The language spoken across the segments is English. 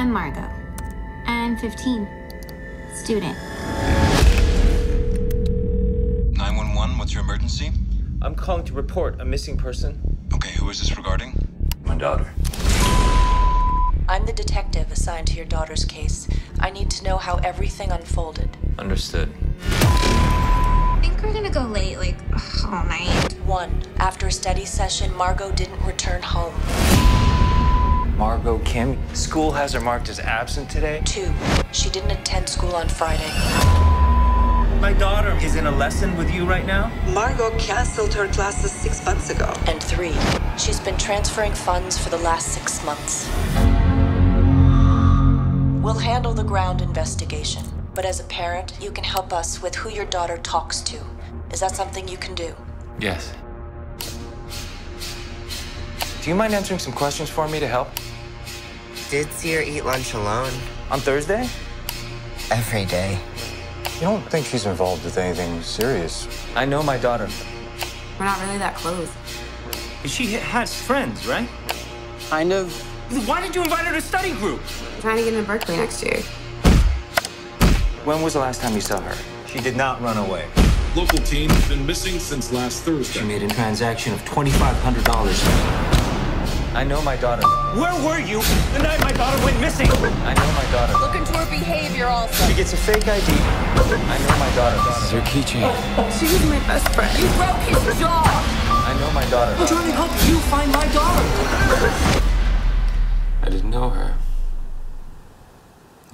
I'm Margot. I'm 15. Student. 911, what's your emergency? I'm calling to report a missing person. Okay, who is this regarding? My daughter. I'm the detective assigned to your daughter's case. I need to know how everything unfolded. Understood. I think we're gonna go late, like, all night. One, after a study session, Margot didn't return home. Margot Kim. School has her marked as absent today. Two, she didn't attend school on Friday. My daughter is in a lesson with you right now. Margot canceled her classes six months ago. And three, she's been transferring funds for the last six months. We'll handle the ground investigation, but as a parent, you can help us with who your daughter talks to. Is that something you can do? Yes. Do you mind answering some questions for me to help? Did see her eat lunch alone. On Thursday? Every day. You don't think she's involved with anything serious? I know my daughter. We're not really that close. She has friends, right? Kind of. Why did you invite her to study group? I'm trying to get into Berkeley next year. When was the last time you saw her? She did not run away. Local team has been missing since last Thursday. She made a transaction of $2,500. I know my daughter. Where were you the night my daughter went missing? I know my daughter. Look into her behavior also. She gets a fake ID. I know my daughter. This is her keychain. She was my best friend. You broke his jaw! I know my daughter. I'm trying to help you find my daughter. I didn't know her.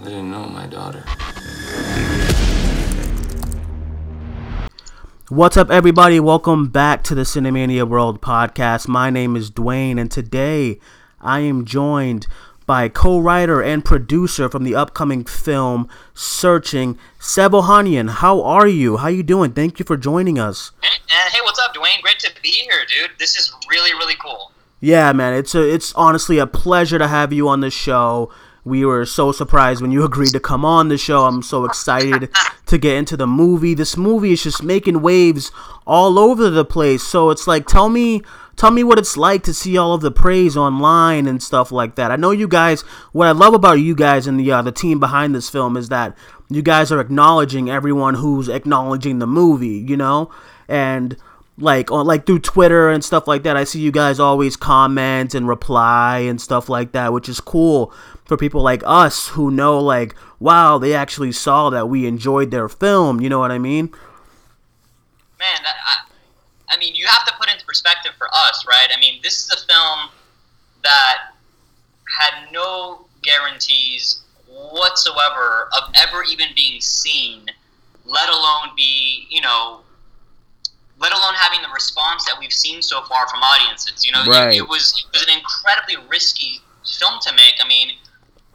I didn't know my daughter. What's up, everybody? Welcome back to the Cinemania World podcast. My name is Duane, and today I am joined by co-writer and producer from the upcoming film Searching, Sev Ohanian. How are you? How you doing? Thank you for joining us. Hey, uh, hey, what's up, Duane? Great to be here, dude. This is really, really cool. Yeah, man, it's a, it's honestly a pleasure to have you on the show. We were so surprised when you agreed to come on the show. I'm so excited to get into the movie. This movie is just making waves all over the place. So it's like, tell me, tell me what it's like to see all of the praise online and stuff like that. I know you guys. What I love about you guys and the uh, the team behind this film is that you guys are acknowledging everyone who's acknowledging the movie. You know, and like on like through Twitter and stuff like that. I see you guys always comment and reply and stuff like that, which is cool for people like us who know like wow, they actually saw that we enjoyed their film, you know what I mean? Man, I, I mean, you have to put into perspective for us, right? I mean, this is a film that had no guarantees whatsoever of ever even being seen, let alone be, you know, let alone having the response that we've seen so far from audiences. You know, Right. it, it was it was an incredibly risky film to make. I mean,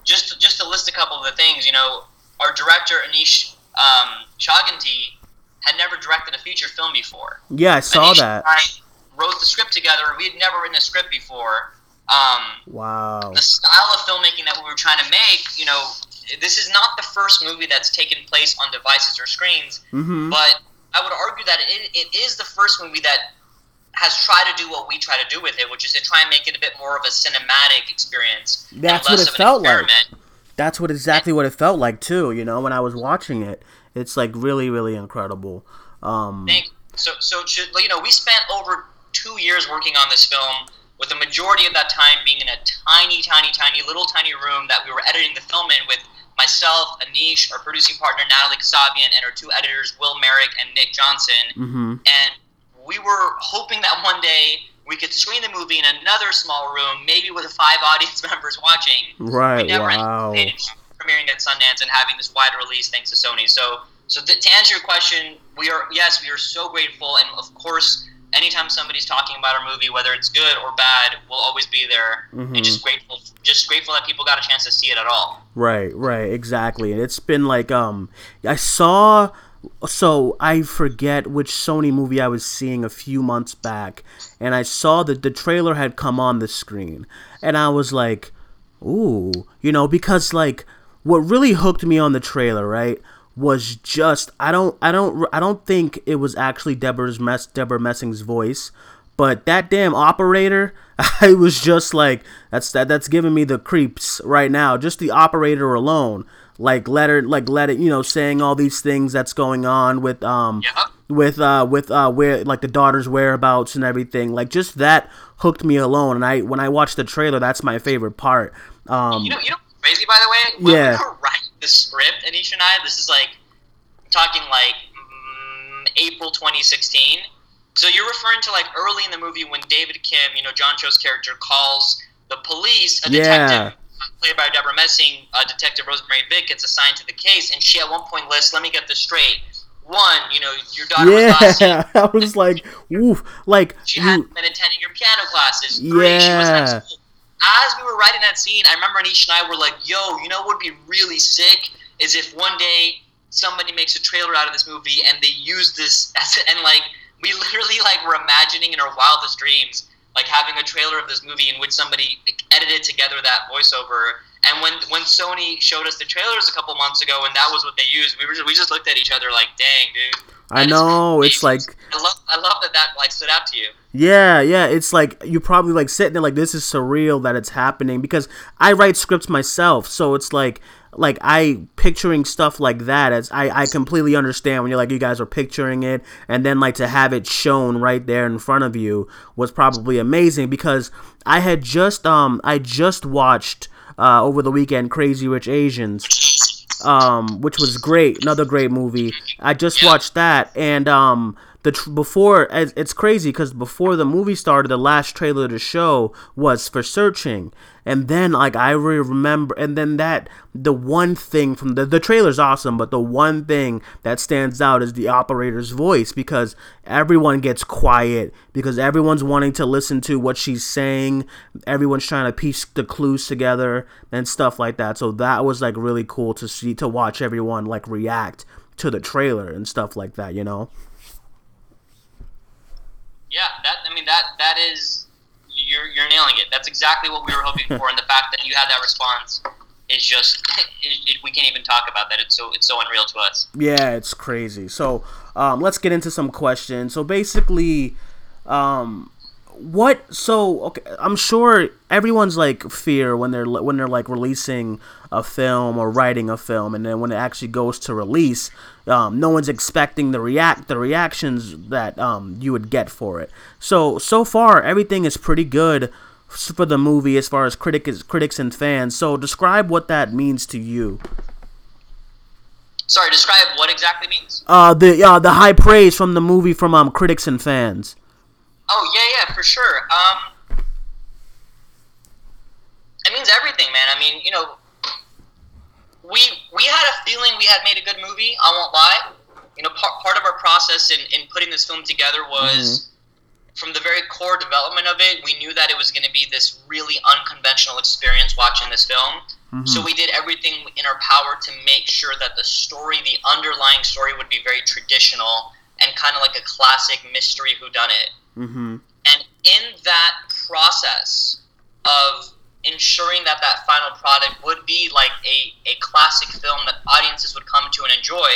just just to list a couple of the things, you know, our director Aneesh um, Chaganty had never directed a feature film before. Yeah, I saw Aneesh that. and I wrote the script together. We had never written a script before. Um, Wow. the style of filmmaking that we were trying to make, you know, this is not the first movie that's taken place on devices or screens, Mhm. but I would argue that it, it is the first movie that has tried to do what we try to do with it, which is to try and make it a bit more of a cinematic experience. That's what it felt like. That's what exactly what it felt like too, you know, when I was watching it. It's like really really incredible. Um so so you know we spent over two years working on this film with the majority of that time being in a tiny tiny tiny little tiny room that we were editing the film in with myself aneesh our producing partner natalie qasabian and our two editors will merrick and nick johnson mhm. and we were hoping that one day we could screen the movie in another small room maybe with five audience members watching Right, we never wow. anticipated premiering at Sundance and having this wide release thanks to Sony. So, so th- to answer your question, we are yes, we are so grateful, and of course, anytime somebody's talking about our movie, whether it's good or bad, we'll always be there, Mhm. and just grateful, just grateful that people got a chance to see it at all. Right, right, exactly. And it's been like um I saw so I forget which Sony movie I was seeing a few months back and I saw that the trailer had come on the screen and I was like, "Ooh," you know, because like what really hooked me on the trailer, right? Was just I don't I don't I don't think it was actually Deborah's Mess Debra Messing's voice, But that damn operator, I was just like, that's that that's giving me the creeps right now. Just the operator alone, like let her, like let it, you know, saying all these things that's going on with um Yeah. with uh with uh where like the daughter's whereabouts and everything. Like just that hooked me alone. And I when I watched the trailer, that's my favorite part. Um, You know, you know, crazy by the way. When Yeah. we were writing the script, Anisha and I, this is like talking like mm, April 2016. So you're referring to like early in the movie when David Kim, you know, John Cho's character, calls the police, a Yeah. detective played by Debra Messing, uh, Detective Rosemary Vick, gets assigned to the case, and she at one point lists, let me get this straight. One, you know, your daughter was last seen yeah, I was like, woof, like she you, hadn't been attending your piano classes. Three, Yeah. As we were writing that scene, I remember Aneesh and I were like, yo, you know what would be really sick is if one day somebody makes a trailer out of this movie and they use this as and like we literally like were imagining in our wildest dreams like having a trailer of this movie in which somebody edited together that voiceover. And when when Sony showed us the trailers a couple months ago and that was what they used, we were just, we just looked at each other like, dang, dude. I know it's like I love I love that that like stood out to you. Yeah, yeah, it's like you're probably like sitting there like this is surreal that it's happening because I write scripts myself, so it's like like I picturing stuff like that as I I completely understand when you're like you guys are picturing it and then like to have it shown right there in front of you was probably amazing because I had just um I just watched uh over the weekend Crazy Rich Asians um, which was great. Another great movie. I just watched that, and um, the tr- before it's crazy because before the movie started, the last trailer to show was for Searching, and then like I re- remember, and then that the one thing from the the trailer's awesome, but the one thing that stands out is the operator's voice because everyone gets quiet because everyone's wanting to listen to what she's saying. Everyone's trying to piece the clues together and stuff like that. So that was like really cool to see to watch everyone like react to the trailer and stuff like that, you know. Yeah, that I mean that that is you're you're nailing it. That's exactly what we were hoping for, and the fact that you had that response is just it, it, we can't even talk about that. It's so it's so unreal to us. Yeah, it's crazy. So, um, let's get into some questions. So basically, um, what? So okay, I'm sure everyone's like fear when they're when they're like releasing a film or writing a film, and then when it actually goes to release, um, no one's expecting the react the reactions that um you would get for it. So so far, everything is pretty good for the movie as far as critics critics and fans. So describe what that means to you. Sorry, describe what exactly means. Uh, the uh, the high praise from the movie from um critics and fans. Oh yeah, yeah, for sure. Um, it means everything, man. I mean, you know, we we feeling we had made a good movie. I won't lie. You know, part part of our process in in putting this film together was. From the very core development of it, we knew that it was going to be this really unconventional experience watching this film. So we did everything in our power to make sure that the story, the underlying story, would be very traditional and kind of like a classic mystery whodunit. Mm-hmm. And in that process of ensuring that that final product would be like a, a classic film that audiences would come to and enjoy,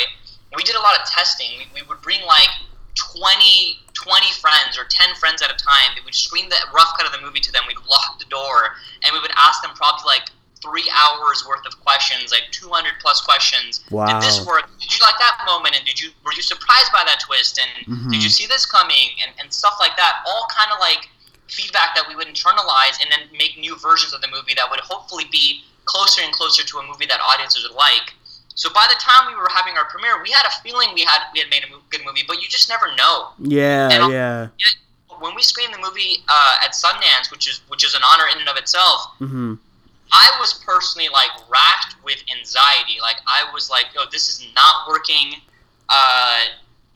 we did a lot of testing. We, we would bring like 20, 20 friends or 10 friends at a time. We would screen the rough cut of the movie to them. We'd lock the door and we would ask them probably like three hours worth of questions, like 200 plus questions. Wow. Did this work? Did you like that moment? And did you were you surprised by that twist? And Mhm. did you see this coming? And, and stuff like that. All kind of like feedback that we would internalize and then make new versions of the movie that would hopefully be closer and closer to a movie that audiences would like. So by the time we were having our premiere, we had a feeling we had we had made a good movie, but you just never know. Yeah, And yeah. When we screened the movie uh, at Sundance, which is which is an honor in and of itself, Mm-hmm. I was personally like racked with anxiety. Like I was like, "Yo, this is not working." Uh,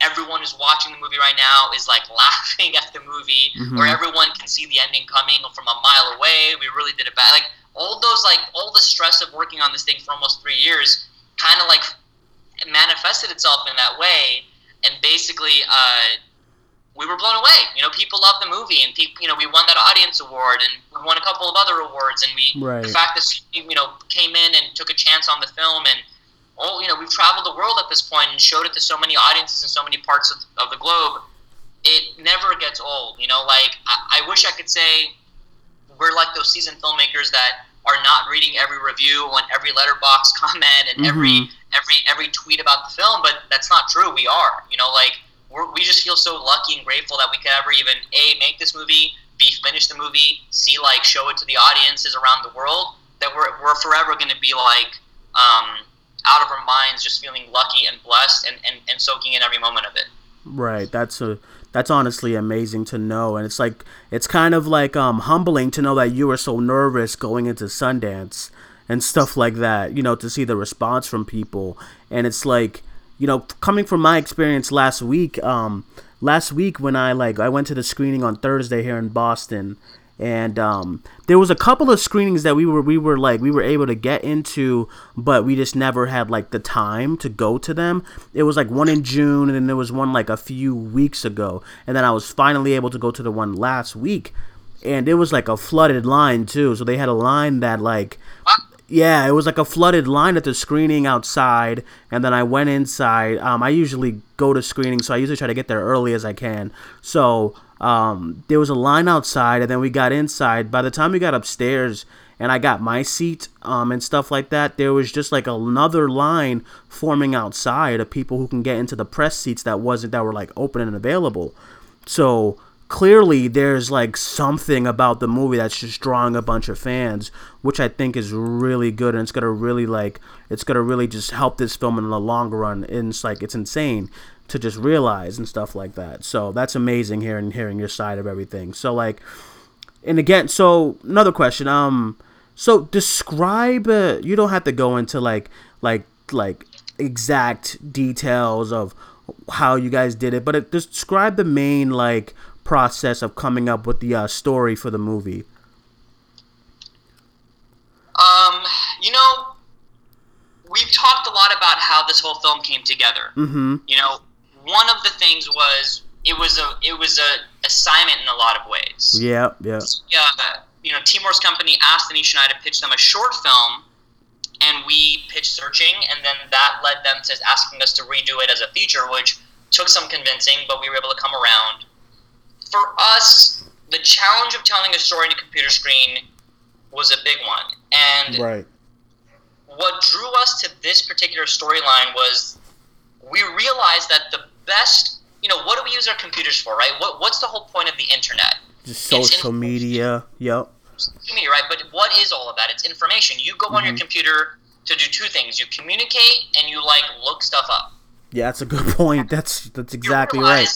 everyone who's watching the movie right now is like laughing at the movie, Mhm. or everyone can see the ending coming from a mile away. We really did it bad. Like all those, like all the stress of working on this thing for almost three years, kind of like manifested itself in that way. And basically, uh, we were blown away. You know, people loved the movie, and people, you know, we won that audience award, and we won a couple of other awards, and we, Right. the fact that you know came in and took a chance on the film, and oh, you know, we've traveled the world at this point and showed it to so many audiences in so many parts of, of the globe. it never gets old. You know, like I, I wish I could say we're like those seasoned filmmakers that are not reading every review and every Letterboxd comment and every every every tweet about the film, but that's not true. We are, you know, like we're, we just feel so lucky and grateful that we could ever even a make this movie, b finish the movie, c like show it to the audiences around the world. That we're we're forever going to be like um, out of our minds, just feeling lucky and blessed and, and, and soaking in every moment of it. Right. That's a that's honestly amazing to know and it's like it's kind of like um humbling to know that you were so nervous going into Sundance and stuff like that, you know, to see the response from people. And it's like, you know, coming from my experience last week, um last week when I like I went to the screening on Thursday here in Boston and um, there was a couple of screenings that we were we were like we were able to get into but we just never had like the time to go to them. It was like one in june and then there was one like a few weeks ago. And then i was finally able to go to the one last week. And it was like a flooded line too. So they had a line that like yeah, it was like a flooded line at the screening outside, and then I went inside. Um, I usually go to screening, so I usually try to get there early as I can. So um, there was a line outside, and then we got inside. By the time we got upstairs, and I got my seat um, and stuff like that, there was just like another line forming outside of people who can get into the press seats that wasn't that were like open and available. So clearly there's like something about the movie that's just drawing a bunch of fans which i think is really good and it's gonna really like it's gonna really just help this film in the long run. And it's like it's insane to just realize and stuff like that. So that's amazing hearing hearing your side of everything. So like and again so another question um so describe uh, you don't have to go into like like like exact details of how you guys did it but it, describe the main like process of coming up with the uh, story for the movie? Um, you know, we've talked a lot about how this whole film came together. Mm-hmm. You know, one of the things was it was a it was a assignment in a lot of ways. Yeah, yeah. Yeah, you know, Timur's company asked Anisha and I to pitch them a short film, and we pitched searching, and then that led them to asking us to redo it as a feature, which took some convincing, but we were able to come around for us, the challenge of telling a story in a computer screen was a big one. And right. what drew us to this particular storyline was we realized that the best, you know, what do we use our computers for, right? What, what's the whole point of the internet? Just social media. Yep. Social media, right? But what is all of that? It's information. You go mm-hmm. on your mm-hmm. computer to do two things: you communicate and you like look stuff up. Yeah, that's a good point. That's that's exactly right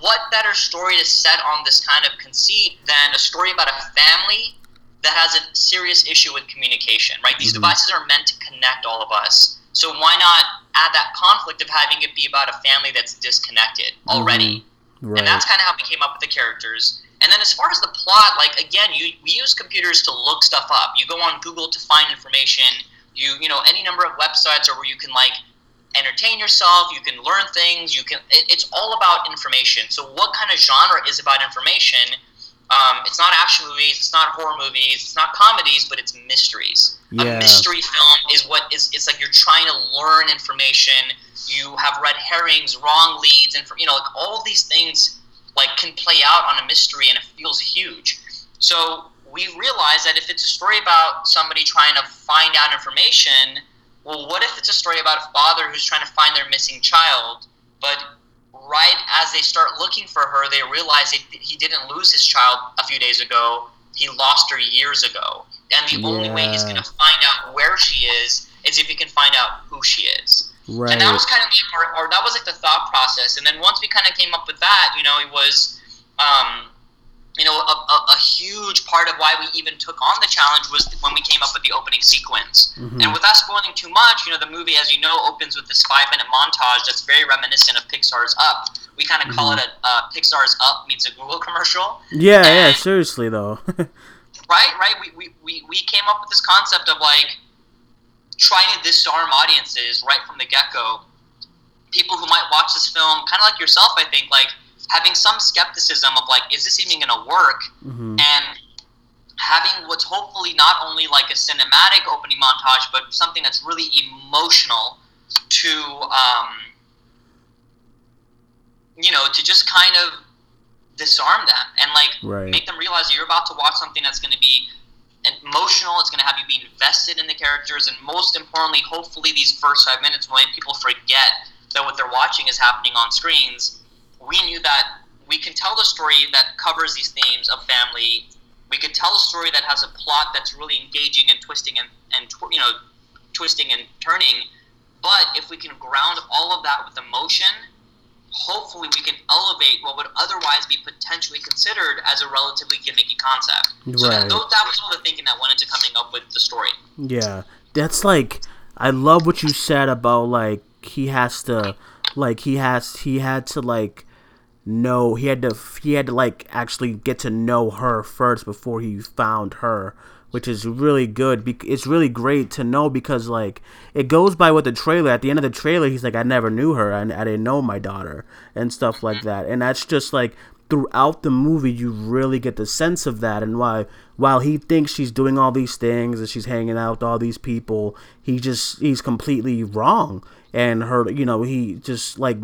what better story to set on this kind of conceit than a story about a family that has a serious issue with communication, right? These mm-hmm. devices are meant to connect all of us. So why not add that conflict of having it be about a family that's disconnected already? Mm-hmm. Right. And that's kind of how we came up with the characters. And then as far as the plot, like again, you we use computers to look stuff up. You go on Google to find information. You you know any number of websites or where you can like entertain yourself you can learn things you can it, it's all about information. So what kind of genre is about information? Um, it's not action movies it's not horror movies it's not comedies but it's mysteries. Yeah. a mystery film is what is it's like you're trying to learn information. You have red herrings wrong leads and you know like all these things like can play out on a mystery and it feels huge. So we realize that if it's a story about somebody trying to find out information well, what if it's a story about a father who's trying to find their missing child, but right as they start looking for her, they realize he didn't lose his child a few days ago. He lost her years ago. And the yeah. only way he's going to find out where she is is if he can find out who she is. Right. And that was kind of like, or, or that was like the thought process. And then once we kind of came up with that, you know, it was, um, you know, a, a, a, huge part of why we even took on the challenge was when we came up with the opening sequence. Mm-hmm. And with spoiling too much, you know, the movie, as you know, opens with this five minute montage that's very reminiscent of Pixar's Up. We kind of mm-hmm. call it a uh, Pixar's Up meets a Google commercial. Yeah, and, yeah, seriously though. right, right. We, we, we, we came up with this concept of like trying to disarm audiences right from the get go. People who might watch this film, kind of like yourself, I think, like having some skepticism of like, is this even going to work? Mm-hmm. And having what's hopefully not only like a cinematic opening montage, but something that's really emotional to, um, you know, to just kind of disarm them and like Right. make them realize you're about to watch something that's going to be emotional. It's going to have you be invested in the characters, and most importantly, hopefully, these first five minutes when people forget that what they're watching is happening on screens. We knew that we can tell the story that covers these themes of family. We could tell a story that has a plot that's really engaging and twisting and, and tw- you know twisting and turning. But if we can ground all of that with emotion, hopefully we can elevate what would otherwise be potentially considered as a relatively gimmicky concept. right. So that, that was all the thinking that went into coming up with the story. Yeah, that's like I love what you said about like he has to like he has he had to like know he had to he had to like actually get to know her first before he found her which is really good. It's really great to know because like it goes by with the trailer. At the end of the trailer he's like i never knew her. And I, didn't know my daughter and stuff mm-hmm. like that. And that's just like throughout the movie you really get the sense of that. And why while he thinks she's doing all these things and she's hanging out with all these people he just he's completely wrong. And her you know he just like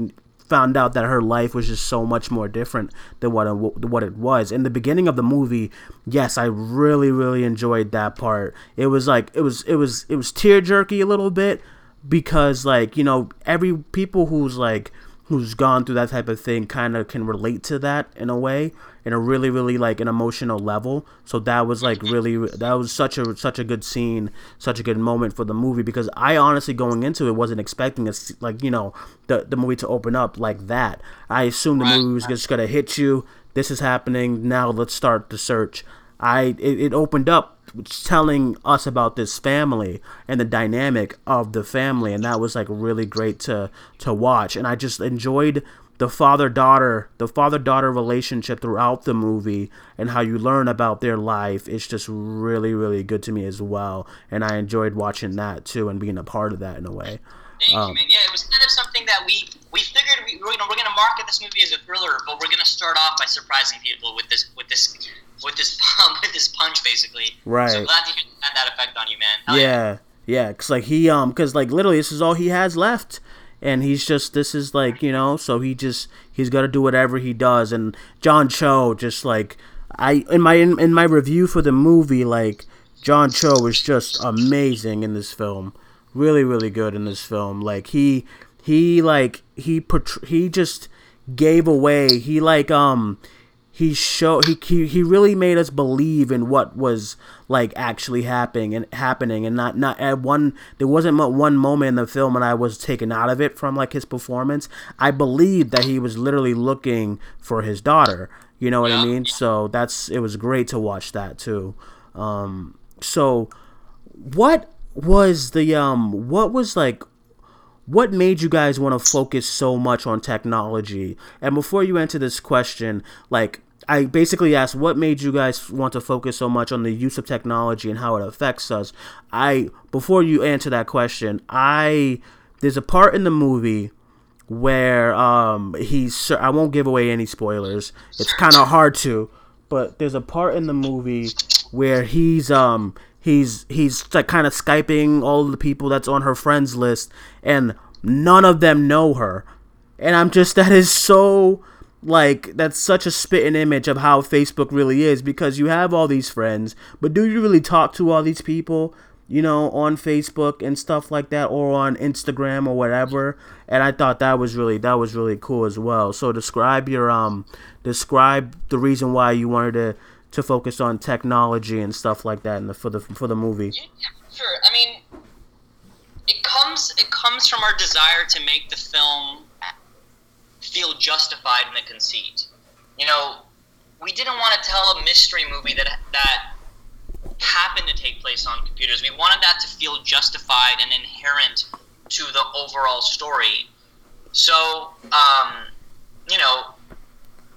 found out that her life was just so much more different than what uh, it, what it was. In the beginning of the movie, yes, I really really enjoyed that part. It was like it was it was it was tear jerky a little bit because like, you know, every people who's like who's gone through that type of thing kind of can relate to that in a way in a really really like an emotional level. So that was like really that was such a such a good scene such a good moment for the movie because i honestly going into it wasn't expecting it like you know the the movie to open up like that. I assumed the movie was just gonna hit you. This is happening. Now let's start the search. I it, it opened up telling us about this family and the dynamic of the family and that was like really great to to watch. And i just enjoyed the father daughter the father daughter relationship throughout the movie and how you learn about their life. It's just really really good to me as well and i enjoyed watching that too and being a part of that in a way. Thank Um, you, man. Yeah, it was kind of something that we we figured we, you know, we're going to market this movie as a thriller, but we're going to start off by surprising people with this with this with this with this punch, basically. Right. So glad you had that effect on you, man. Hell yeah yeah because like he um because like literally this is all he has left and he's just this is like you know so he just he's got to do whatever he does and john cho just like i in my in, in my review for the movie like john cho is just amazing in this film really really good in this film like he he like he portray- he just gave away he like um he show he, he he really made us believe in what was like actually happening and happening and not not at one there wasn't one moment in the film when I was taken out of it from like his performance. I believed that he was literally looking for his daughter you know what I mean? So that's it was great to watch that too. Um so what was the um what was like what made you guys want to focus so much on technology? And before you answer this question, like I basically asked what made you guys want to focus so much on the use of technology and how it affects us. I before you answer that question, I there's a part in the movie where um he's I won't give away any spoilers. It's kind of hard to, but there's a part in the movie where he's um he's he's like kind of skyping all the people that's on her friends list and none of them know her. And i'm just that is so like that's such a spitting image of how facebook really is because you have all these friends but do you really talk to all these people you know on facebook and stuff like that or on instagram or whatever? And i thought that was really that was really cool as well. So describe your um describe the reason why you wanted to to focus on technology and stuff like that in the for the for the movie. Sure. I mean, it comes it comes from our desire to make the film feel justified in the conceit. You know, we didn't want to tell a mystery movie that that happened to take place on computers. We wanted that to feel justified and inherent to the overall story. So, um, you know,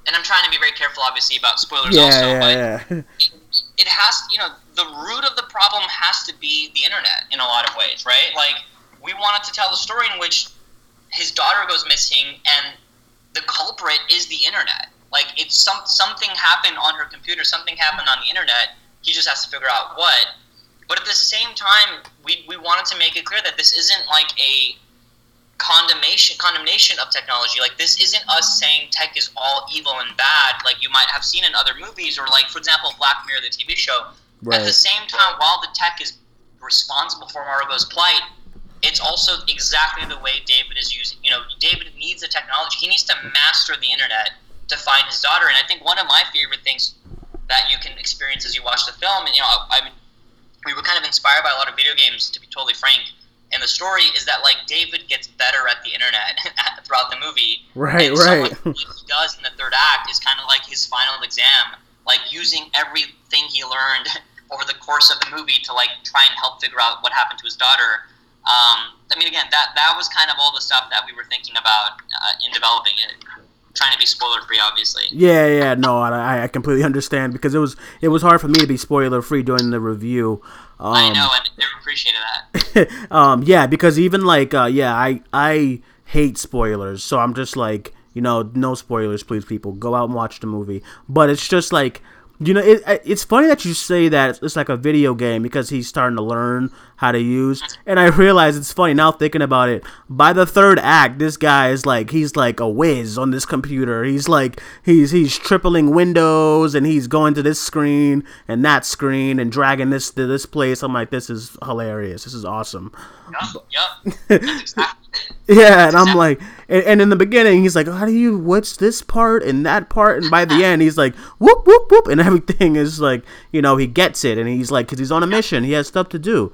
and I'm trying to be very careful, obviously, about spoilers Yeah, also, yeah, but yeah. it, it has, you know, the root of the problem has to be the internet in a lot of ways, right? Like, we wanted to tell a story in which his daughter goes missing and the culprit is the internet. Like, it's some something happened on her computer, something happened on the internet. He just has to figure out what. But at the same time, we, we wanted to make it clear that this isn't like a condemnation condemnation of technology. Like this isn't us saying tech is all evil and bad, like you might have seen in other movies, or like for example, Black Mirror, the TV show. Right. At the same time, while the tech is responsible for Margot's plight, it's also exactly the way David is using. You know, David needs the technology. He needs to master the internet to find his daughter. And I think one of my favorite things that you can experience as you watch the film, and you know, I, I mean, we were kind of inspired by a lot of video games, to be totally frank. And the story is that like David gets better at the internet throughout the movie. Right, right. So what he does in the third act is kind of like his final exam, like using everything he learned over the course of the movie to like try and help figure out what happened to his daughter. Um, I mean, again, that that was kind of all the stuff that we were thinking about uh, in developing it. Trying to be spoiler free, obviously. Yeah, yeah, no, I, I completely understand because it was it was hard for me to be spoiler free during the review. Um, I know, and they appreciated that. um, yeah, because even like, uh, yeah, I I hate spoilers, so I'm just like, you know, no spoilers, please, people. Go out and watch the movie. But it's just like, you know, it, it's funny that you say that it's like a video game because he's starting to learn how to use. And I realize it's funny now thinking about it. By the third act, this guy is like he's like a whiz on this computer. He's like he's he's tripling windows and he's going to this screen and that screen and dragging this to this place. I'm like, this is hilarious. This is awesome. Yep, yep. That's exactly Yeah, and I'm like, and, and in the beginning, he's like, "How do you? What's this part and that part?" And by the end, he's like, "Whoop whoop whoop," and everything is like, you know, he gets it, and he's like, because he's on a mission, he has stuff to do.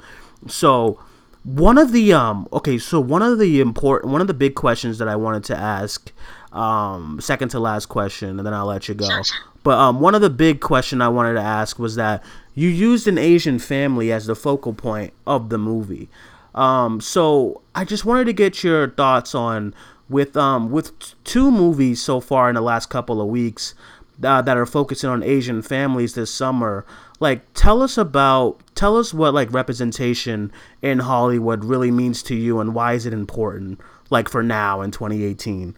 So, one of the um, okay, so one of the important, one of the big questions that I wanted to ask, um, second to last question, and then I'll let you go. But um, one of the big question I wanted to ask was that you used an Asian family as the focal point of the movie. Um, so I just wanted to get your thoughts on with um with two movies so far in the last couple of weeks uh, that are focusing on Asian families this summer. Like, tell us about tell us what like representation in Hollywood really means to you and why is it important? Like for now in 2018.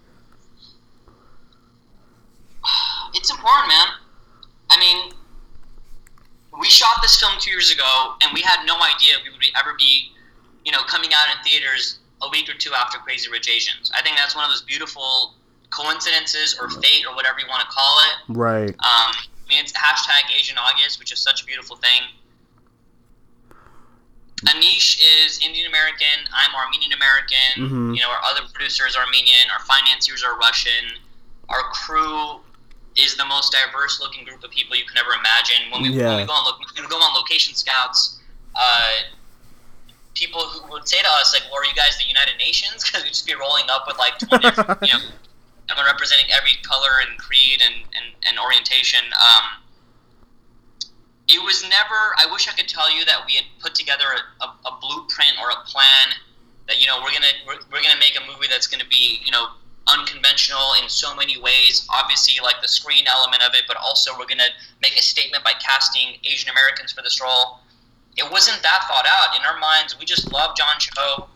It's important, man. I mean, we shot this film two years ago, and we had no idea we would ever be, you know, coming out in theaters a week or two after Crazy Rich Asians. I think that's one of those beautiful coincidences or fate or whatever you want to call it. Right. Um, I mean, it's hashtag Asian August, which is such a beautiful thing. Aneesh is Indian American. I'm Armenian American. Mhm. You know, our other producer is Armenian. Our financiers are Russian. Our crew is the most diverse looking group of people you can ever imagine. When we, when we go on lo- when we go on location scouts, uh, people who would say to us like, "Well, are you guys the United Nations?" Because we'd just be rolling up with like 20 different, you know, everyone representing every color and creed and, and, and orientation. Um, it was never. I wish I could tell you that we had put together a, a, a blueprint or a plan that you know we're gonna we're, we're gonna make a movie that's gonna be you know unconventional in so many ways. Obviously, like the screen element of it, but also we're gonna make a statement by casting Asian Americans for this role. It wasn't that thought out in our minds. We just love John Cho.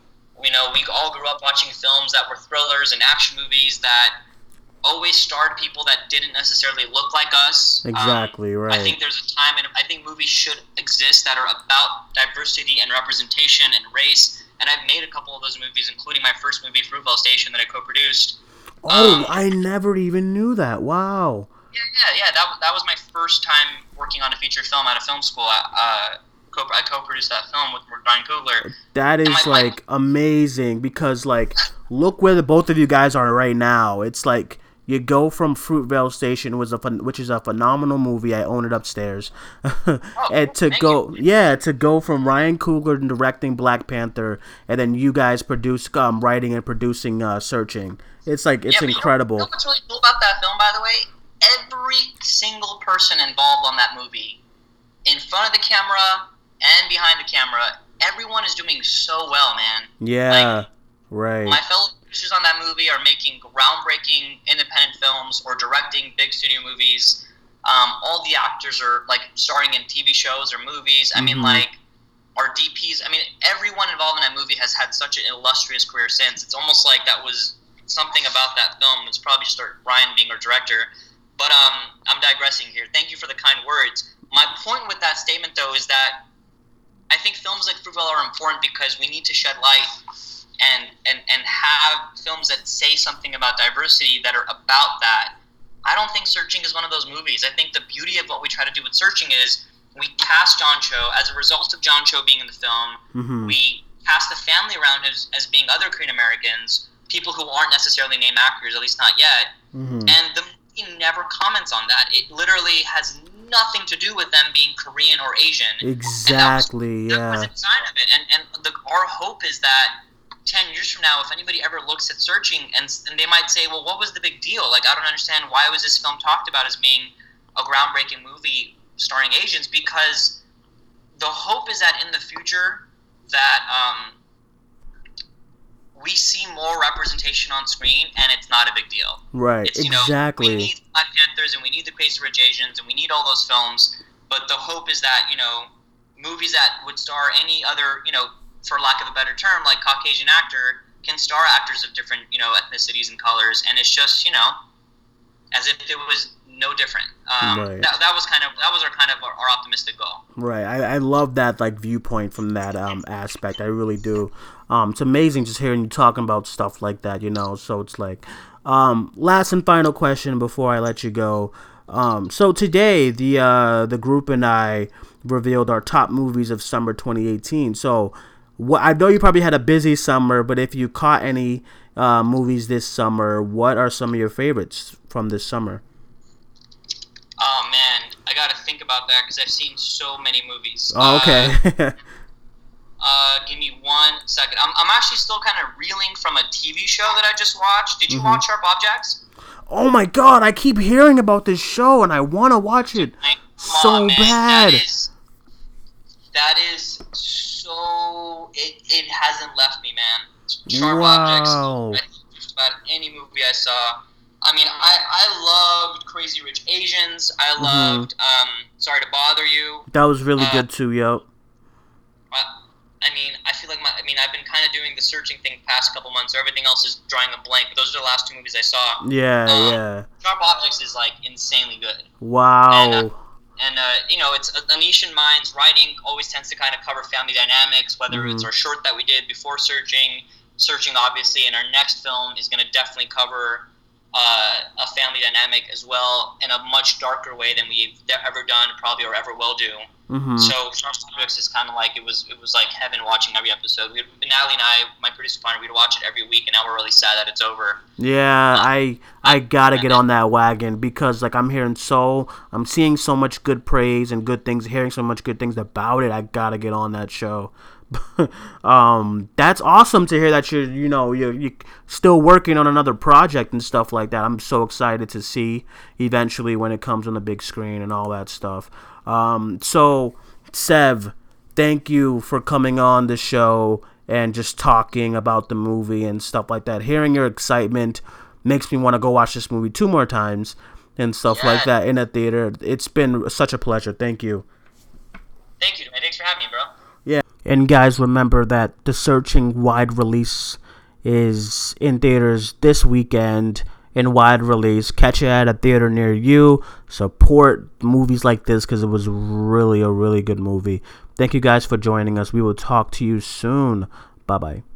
You know, we all grew up watching films that were thrillers and action movies that always starred people that didn't necessarily look like us. Um, right. I think there's a time, and I think movies should exist that are about diversity and representation and race. And I've made a couple of those movies, including my first movie, Fruitvale Station, that I co-produced. Oh, I never even knew that. Wow. Yeah, yeah, yeah. That, that was my first time working on a feature film at a film school. Uh, co- I co-produced that film with Ryan Coogler. That is And my- my- like amazing because like look where the both of you guys are right now. It's like you go from Fruitvale Station was a which is a phenomenal movie. I own it upstairs. and to go yeah, to go from Ryan Coogler directing Black Panther and then you guys produce um writing and producing uh Searching. It's like it's Yeah, you know- incredible. You know what's really cool about that film, by the way? Every single person involved on that movie, in front of the camera and behind the camera, everyone is doing so well, man. yeah. right. My fellow producers on that movie are making groundbreaking independent films or directing big studio movies. Um, all the actors are like starring in TV shows or movies. I mean, Mhm. like our DPs. I mean, everyone involved in that movie has had such an illustrious career since. It's almost like that was something about that film. It's probably just our, Ryan being our director. But um, I'm digressing here. Thank you for the kind words. My point with that statement, though, is that I think films like Fruitvale are important because we need to shed light and and and have films that say something about diversity that are about that. I don't think Searching is one of those movies. I think the beauty of what we try to do with Searching is we cast John Cho as a result of John Cho being in the film. Mhm. We cast the family around as, as being other Korean Americans, people who aren't necessarily named actors, at least not yet. Mhm. And the movie never comments on that. It literally has nothing to do with them being Korean or Asian. Exactly. That was Yeah. the design of it. And and the, our hope is that ten years from now, if anybody ever looks at searching and and they might say, well, what was the big deal? Like I don't understand why was this film talked about as being a groundbreaking movie starring Asians? Because the hope is that in the future that um, we see more representation on screen and it's not a big deal. Right. It's, you know, exactly. we need Black Panthers and we need the Crazy Rich Asians and we need all those films. But the hope is that you know movies that would star any other you know for lack of a better term like Caucasian actor can star actors of different you know ethnicities and colors and it's just you know as if it was no different. Um, Right. that, that was kind of that was our kind of our, our optimistic goal. Right. I, I love that like viewpoint from that um aspect. I really do. Um it's amazing just hearing you talking about stuff like that, you know. So it's like um last and final question before I let you go. Um so today the uh the group and I revealed our top movies of summer 2018. So what I know you probably had a busy summer, but if you caught any uh movies this summer, what are some of your favorites from this summer? Oh man, I got to think about that because I've seen so many movies. Oh, okay. Uh, give me one second. I'm, I'm actually still kind of reeling from a TV show that I just watched. Did you Mhm. watch Sharp Objects? Oh my god, I keep hearing about this show and I want to watch it so on, bad. That is, that is so. It, it hasn't left me, man. Sharp Objects. Wow. I think just about any movie I saw. I mean, I, I loved Crazy Rich Asians. I Mhm. loved um, Sorry to Bother You. That was really Uh, good too, yo. I, I mean, I feel like my. I mean, I've been kind of doing the searching thing past couple months. So everything else is drawing a blank. But those are the last two movies I saw. Yeah, Um, yeah. Sharp Objects is like insanely good. Wow. and uh, you know it's Anishan Mind's writing always tends to kind of cover family dynamics whether it's Mhm. our short that we did before searching searching obviously and our next film is going to definitely cover uh, a family dynamic as well in a much darker way than we've ever done probably or ever will do Mhm. so Sharp is kind of like it was it was like heaven watching every episode we Natalie and I my producer partner we'd watch it every week and now we're really sad that it's over Yeah, I I gotta get on that wagon because like I'm hearing so I'm seeing so much good praise and good things, hearing so much good things about it. I gotta get on that show. um, that's awesome to hear that you're you know you're, you're still working on another project and stuff like that. I'm so excited to see eventually when it comes on the big screen and all that stuff. Um, so Sev, thank you for coming on the show and just talking about the movie and stuff like that. Hearing your excitement makes me want to go watch this movie two more times and stuff like that in a theater. It's been such a pleasure. Thank you. thank you man thanks for having me bro. And guys, remember that the Searching wide release is in theaters this weekend in wide release. Catch it at a theater near you. Support movies like this because it was really a really good movie. Thank you guys for joining us. We will talk to you soon. Bye bye.